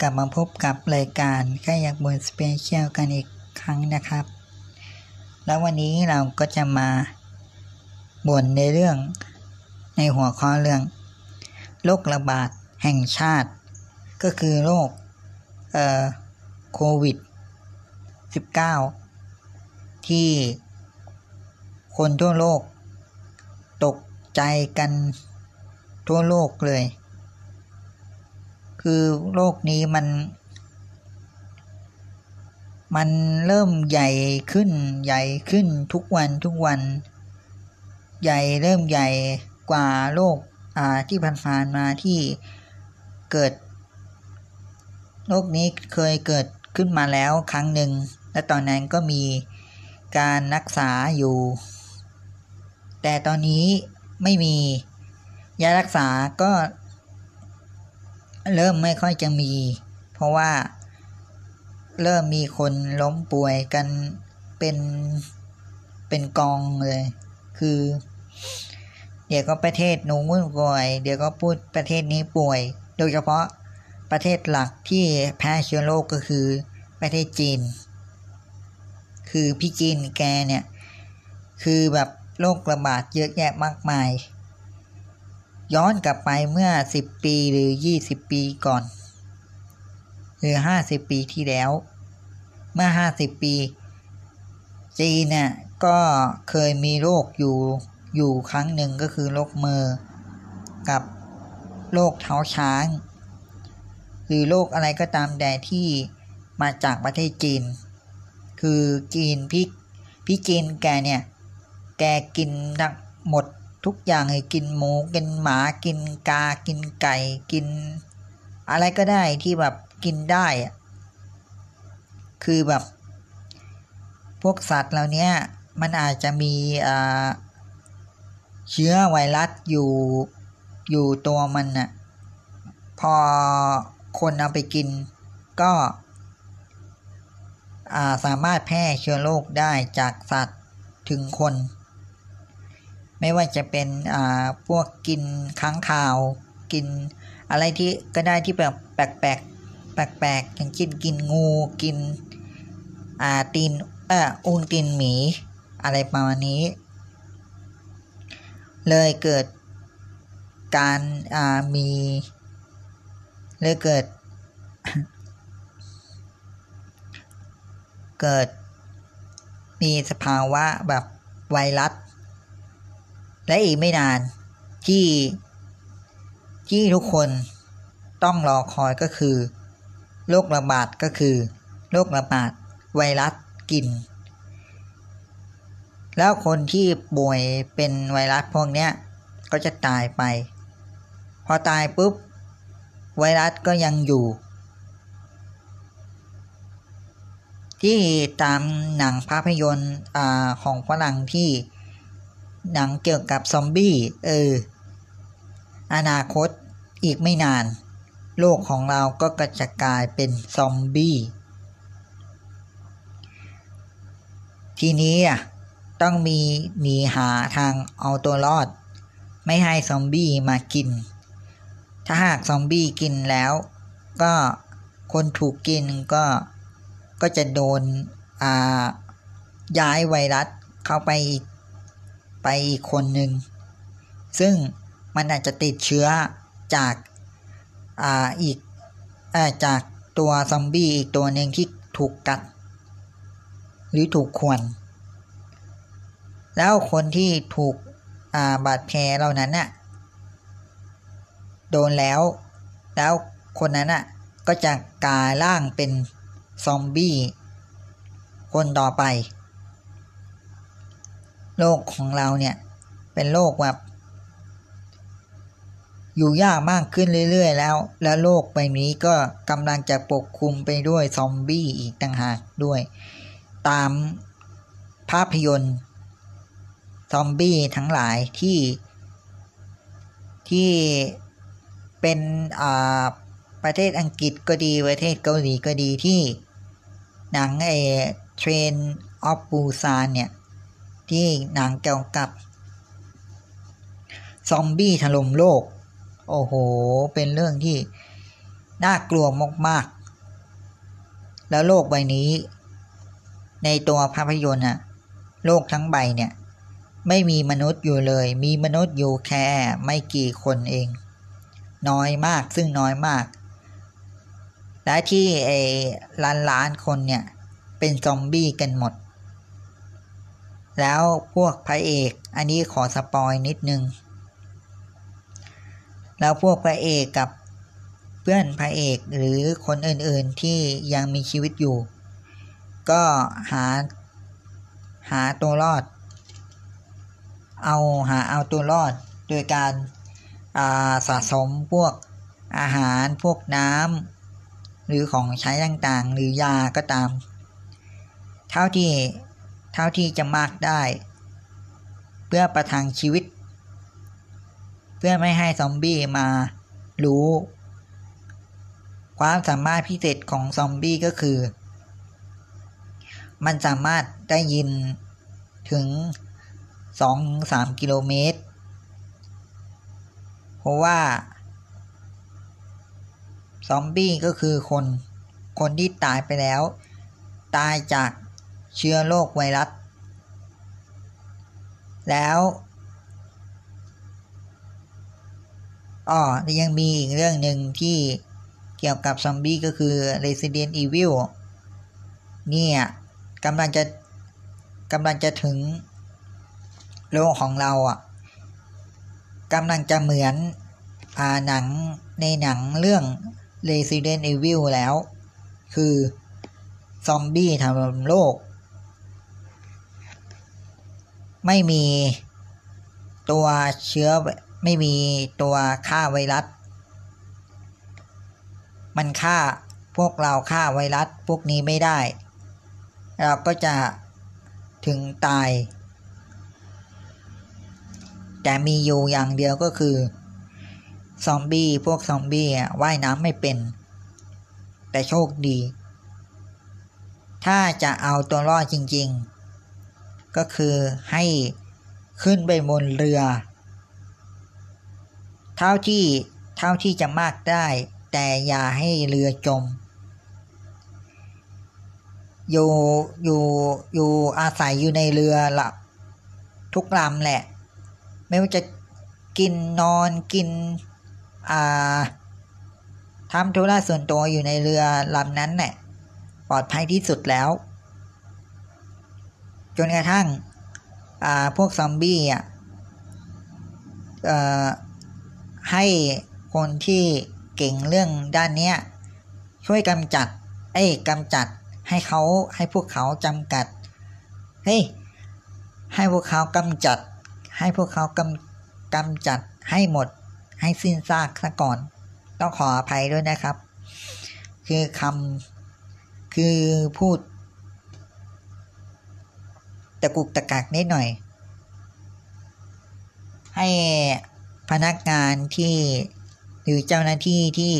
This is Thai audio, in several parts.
กลับมาพบกับรายการแค่อยากบ่น special กันอีกครั้งนะครับ แล้ววันนี้เราก็จะมาบ่นในเรื่องในหัวข้อเรื่องโรคระบาดแห่งชาติ ก็คือโรคเอ่อโควิด 19 ที่คนทั่วโลก ตกใจกันทั่วโลกเลย คือโรคนี้มัน มันเริ่มใหญ่ขึ้น ใหญ่ขึ้นทุกวันทุกวัน ใหญ่เริ่มใหญ่กว่าโรคอ่าที่ผ่านๆมาที่เกิดโรคนี้เคยเกิดขึ้นมาแล้วครั้งหนึ่ง และตอนนั้นก็มีการรักษาอยู่ แต่ตอนนี้ไม่มียารักษาก็ เริ่มไม่ค่อยจะมี เพราะว่าเริ่มมีคนล้มป่วยกันเป็นเป็นกองเลย คือ เดี๋ยวก็ประเทศนู้นป่วย เดี๋ยวก็พูดประเทศนี้ป่วย โดยเฉพาะประเทศหลักที่แพร่เชื้อโรคก็คือประเทศจีน คือพี่จีนแกเนี่ย คือแบบโรคระบาดเยอะแยะมากมาย ย้อนกลับไปเมื่อ 10 ปีหรือ 20 ปีก่อน หรือ 50 ปีที่แล้ว เมื่อ 50 ปี จีนเนี่ยก็เคยมีโรคอยู่อยู่ครั้งหนึ่งก็คือโรคเมอร์สกับโรคเท้าช้าง หรือโรคอะไรก็ตามแต่ที่มาจากประเทศจีน คือจีนพี่พี่จีนแกเนี่ย แกกินทั้งหมด ทุกอย่างเลยกินหมูกินหมากินกา กินไก่กิน อะไรก็ได้ที่แบบกินได้คือแบบ พวกสัตว์เหล่านี้มันอาจจะมีเชื้อไวรัสอยู่อยู่ตัวมันน่ะพอคนเอาไปกินก็สามารถแพร่เชื้อโรคได้จากสัตว์ถึงคน ไม่ว่าจะเป็นพวกกินค้างคาว กินอะไรที่ก็ได้ที่แบบแปลกแปลกแปลกแปลกอย่างเช่นกินงูกินอ่าตีนเอออุ้งตีนหมี อะไรประมาณนี้ เลยเกิดการอ่ามีเลยเกิด เกิดมีสภาวะแบบไวรัส และอีกไม่นานที่ที่ทุกคนต้องรอคอยก็คือโรคระบาดก็คือโรคระบาดไวรัสกิน แล้วคนที่ป่วยเป็นไวรัสพวกนี้ก็จะตายไป พอตายปุ๊บ ไวรัสก็ยังอยู่ ที่ตามหนังภาพยนตร์ของฝรั่งที่ หนังเกี่ยวกับซอมบี้ เออ อนาคตอีกไม่นาน โลกของเราก็จะกลายเป็นซอมบี้ ทีนี้อะต้องมีหนีหาทางเอาตัวรอด ไม่ให้ซอมบี้มากิน ถ้าหากซอมบี้กินแล้ว ก็คนถูกกินก็ก็จะโดนย้ายไวรัสเข้าไป ไปอีกคนหนึ่ง ซึ่งมันอาจจะติดเชื้อจากอาอีกอจากตัวซอมบี้อีกตัวหนึ่งที่ถูกกัด หรือถูกข่วน แล้วคนที่ถูกบาดแผลเหล่านั้นน่ะโดนแล้ว แล้วคนนั้นน่ะก็จะกลายร่างเป็นซอมบี้คนต่อไป โลกของเราเนี่ย เป็นโลกแบบอยู่ยากมากขึ้นเรื่อยๆ แล้ว แล้วโลกใบนี้ก็กำลังจะปกคลุมไปด้วยซอมบี้อีกต่างหากด้วย ตามภาพยนตร์ซอมบี้ทั้งหลายที่ที่เป็นอ่าประเทศอังกฤษก็ดีประเทศเกาหลีก็ดีที่หนังไอ้เทรนออฟปูซานเนี่ย ที่หนังเกี่ยวกับซอมบี้ถล่มโลก โอ้โห เป็นเรื่องที่น่ากลัวมากๆ แล้วโลกใบนี้ ในตัวภาพยนตร์อะโลกทั้งใบเนี่ย ไม่มีมนุษย์อยู่เลย มีมนุษย์อยู่แค่ไม่กี่คนเอง น้อยมากซึ่งน้อยมาก และที่ไอ้ล้านล้านคนเนี่ย เป็นซอมบี้กันหมด แล้วพวกพระเอก อันนี้ขอสปอยนิดนึง แล้วพวกพระเอกกับเพื่อนพระเอกหรือคนอื่นๆที่ยังมีชีวิตอยู่ ก็หาหาตัวรอด เอาหาเอาตัวรอดโดยการาสะสมพวกอาหารพวกน้ำหรือของใช้ต่างๆ หรือยาก็ตาม เท่าที่ ท่าที่จะมากได้ เพื่อประทังชีวิต เพื่อไม่ให้ซอมบี้มา รู้ ความสามารถพิเศษของซอมบี้ก็คือ มันสามารถได้ยินถึง2-3กิโลเมตร เพราะว่า ซอมบี้ก็คือคน คนที่ตายไปแล้ว ตายจาก เชื้อโรคไวรัส แล้วอ๋อยังมีอีกเรื่องหนึ่งที่เกี่ยวกับซอมบี้ก็คือ Resident Evil เนี่ยกำลังจะกำลังจะถึงโลกของเราอะกำลังจะเหมือนอ่าหนังในหนังเรื่อง Resident Evil แล้ว คือ ซอมบี้ทำโลก ไม่มีตัวเชื้อไม่มีตัวฆ่าไวรัส มันฆ่าพวกเราฆ่าไวรัสพวกนี้ไม่ได้ เราก็จะถึงตาย แต่มีอยู่อย่างเดียวก็คือ ซอมบี้พวกซอมบี้ว่ายน้ำไม่เป็น แต่โชคดี ถ้าจะเอาตัวรอดจริง ๆ ก็คือให้ขึ้นไปบนเรือ เท่าที่เท่าที่จะมากได้ แต่อย่าให้เรือจม อยู่อยู่อยู่อาศัยอยู่ในเรือละทุกลำแหละ ไม่ว่าจะกินนอนกินอ่าทำธุระส่วนตัวอยู่ในเรือลำนั้นแหละปลอดภัยที่สุดแล้ว จนกระทั่งพวกซอมบี้อะให้คนที่เก่งเรื่องด้านเนี้ยช่วยกำจัดเอ้กำจัดให้เขาให้พวกเขาจำกัดเฮ้ยให้พวกเขากำจัด ให้พวกเขากำกำจัดให้หมดให้สิ้นซากซะก่อน ต้องขออภัยด้วยนะครับ คือคำคือพูด ตะกุกตะกักนิดหน่อย ให้พนักงานที่หรือเจ้าหน้าที่ที่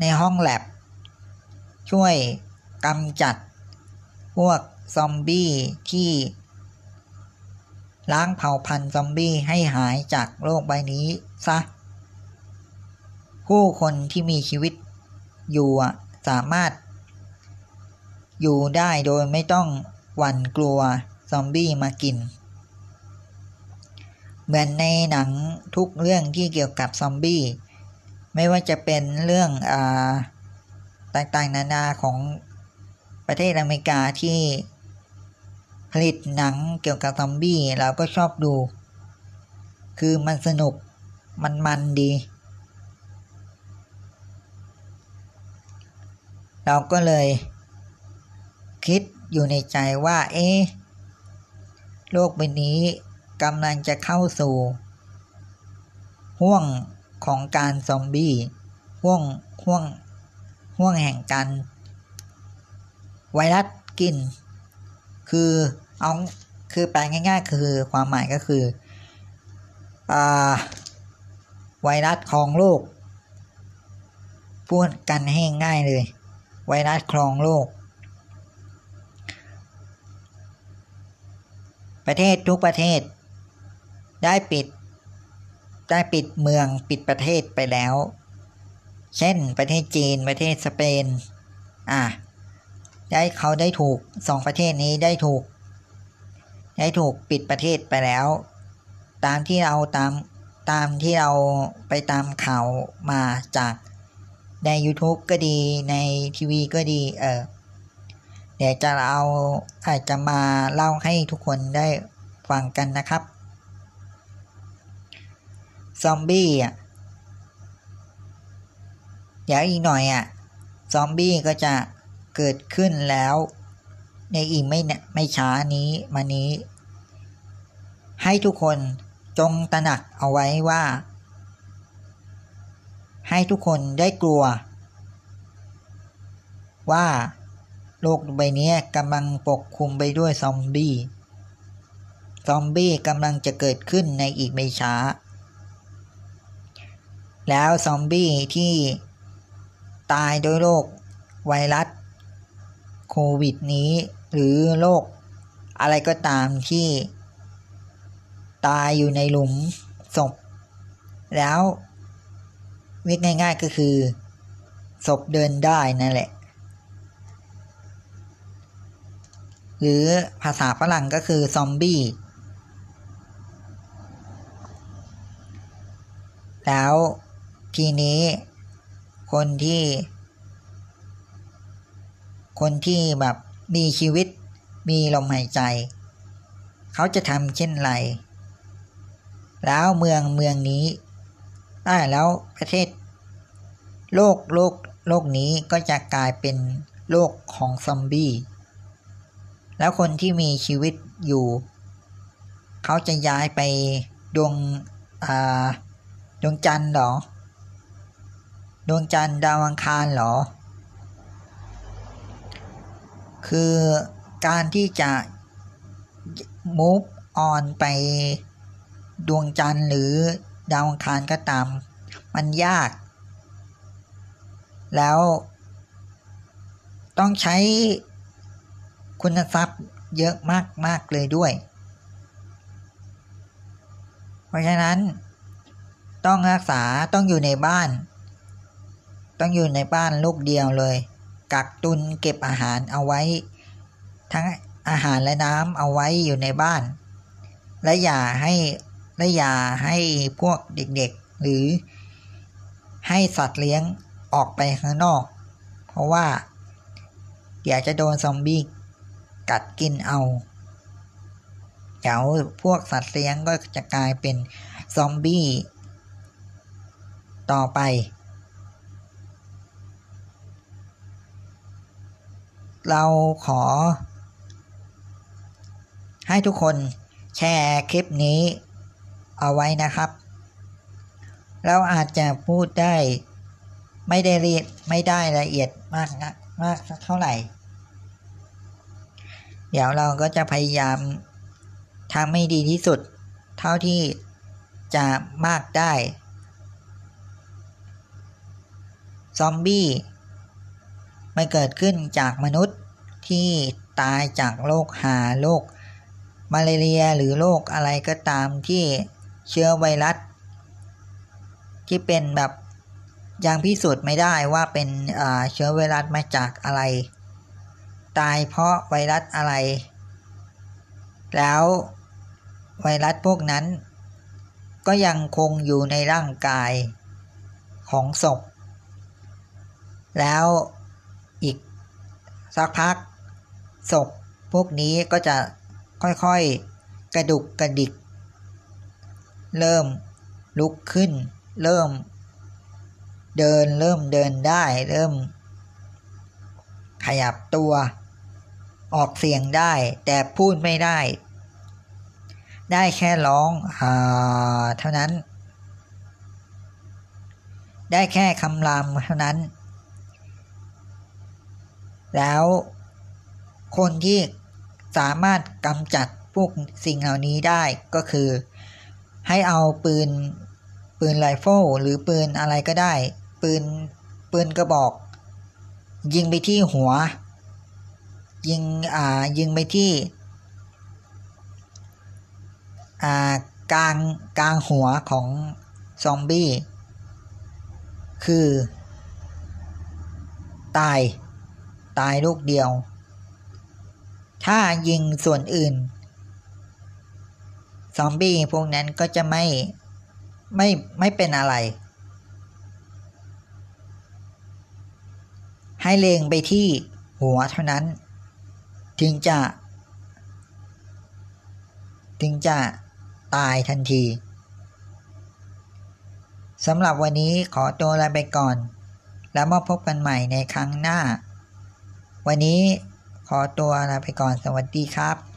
ในห้องแลบช่วยกำจัดพวกซอมบี้ที่ล้างเผ่าพันธุ์ซอมบี้ให้หายจากโลกใบนี้ซะ ผู้คนที่มีชีวิตอยู่สามารถ อยู่ได้โดยไม่ต้องหวั่นกลัวซอมบี้มากิน เหมือนในหนังทุกเรื่องที่เกี่ยวกับซอมบี้ ไม่ว่าจะเป็นเรื่องอต่างๆนานาของประเทศอเมริกาที่ผลิตหนังเกี่ยวกับซอมบี้เราก็ชอบดู คือมันสนุกมันมันดี เราก็เลย คิดอยู่ในใจว่า เอ๊ะโลกใบนี้กำลังจะเข้าสู่ ห่วงของการซอมบี้ ห่วงห่วง ห่วงแห่งการไวรัสกิน คือเอาคือแปลง่าย ๆ คือความหมายก็คืออไวรัสครองโลกพูดกันให้ง่ายเลย ไวรัสครองโลก ประเทศทุกประเทศ ได้ปิด ได้ปิดเมืองปิดประเทศไปแล้ว เช่นประเทศจีนประเทศสเปน อะ ได้เขาได้ถูกสองประเทศนี้ได้ถูก ได้ถูกปิดประเทศไปแล้ว ตามที่เราตามตามที่เราไปตามข่าวมาจากใน YouTube ก็ดีในทีวีก็ดี เออ เดี๋ยวจะเอาอาจจะมาเล่าให้ทุกคนได้ฟังกันนะครับ ซอมบี้อะเดี๋ยวอีกหน่อยอะ ซอมบี้ก็จะเกิดขึ้นแล้ว ในอีกไม่ไม่ช้านี้มานี้ ให้ทุกคนจงตระหนักเอาไว้ว่า ให้ทุกคนได้กลัว ว่า โลกใบนี้กำลังปกคลุมไปด้วยซอมบี้ ซอมบี้กำลังจะเกิดขึ้นในอีกไม่ช้า แล้วซอมบี้ที่ตายโดยโรคไวรัสโควิดนี้ หรือโรคอะไรก็ตามที่ตายอยู่ในหลุมศพ แล้ววิธีง่าย ๆก็คือศพเดินได้นั่นแหละ หรือภาษาฝรั่งก็คือซอมบี้ แล้วทีนี้คนที่ คนที่แบบมีชีวิตมีลมหายใจ เขาจะทำเช่นไร แล้วเมืองเมืองนี้อ่าแล้วประเทศ โลกโลกโลกนี้ก็จะกลายเป็นโลกของซอมบี้ แล้วคนที่มีชีวิตอยู่ เขาจะย้ายไปดวงดวงจันทร์หรอ ดวงจันทร์ดาวอังคารหรอ คือการที่จะ move on ไปดวงจันทร์หรือดาวอังคารก็ตาม มันยาก แล้วต้องใช้ คุณทรัพย์เยอะมากมากเลยด้วย เพราะฉะนั้น ต้องรักษาต้องอยู่ในบ้าน ต้องอยู่ในบ้านลูกเดียวเลย กักตุนเก็บอาหารเอาไว้ ทั้งอาหารและน้ำเอาไว้อยู่ในบ้าน และอย่าให้และอย่าให้พวกเด็กๆ หรือให้สัตว์เลี้ยงออกไปข้างนอก เพราะว่าเดี๋ยวจะโดนซอมบี้ กัดกินเอาเดี๋ยวพวกสัตว์เลี้ยงก็จะกลายเป็นซอมบี้ ต่อไป เราขอ ให้ทุกคนแชร์คลิปนี้ เอาไว้นะครับ เราอาจจะพูดได้ไม่ได้เรียดไม่ได้ละเอียดมากนะมากสักเท่าไหร่ เดี๋ยวเราก็จะพยายามทำให้ดีที่สุด เท่าที่จะมากได้ ซอมบี้มันเกิดขึ้นจากมนุษย์ที่ตายจากโรคหาโรคมาเลเรียหรือโรคอะไรก็ตามที่เชื้อไวรัส ที่เป็นแบบยังพิสูจน์ไม่ได้ว่าเป็นเชื้อไวรัสมาจากอะไร ตายเพราะไวรัสอะไร แล้วไวรัสพวกนั้น ก็ยังคงอยู่ในร่างกายของศพ แล้วอีกสักพักศพพวกนี้ก็จะค่อยๆกระดุกกระดิก เริ่มลุกขึ้น เริ่ม เดินเริ่มเดินได้เริ่มขยับตัว ออกเสียงได้ แต่พูดไม่ได้ ได้แค่ร้องอ่าเท่านั้น ได้แค่คำรามเท่านั้น แล้วคนที่สามารถกำจัดพวกสิ่งเหล่านี้ได้ก็คือ ให้เอาปืนปืนไรเฟิลหรือปืนอะไรก็ได้ ปืนปืนกระบอก ยิงไปที่หัว ยิงอ่ายิงไปที่อ่ากลางกลางหัวของซอมบี้ คือ ตาย ตายลูกเดียว ถ้ายิงส่วนอื่น ซอมบี้พวกนั้นก็จะไม่ไม่ไม่เป็นอะไร ให้เล็งไปที่หัวเท่านั้น ถึงจะถึงจะตายทันทีสำหรับวันนี้ขอตัวลาไปก่อน แล้วมาพบกันใหม่ในครั้งหน้า วันนี้ขอตัวลาไปก่อนสวัสดีครับ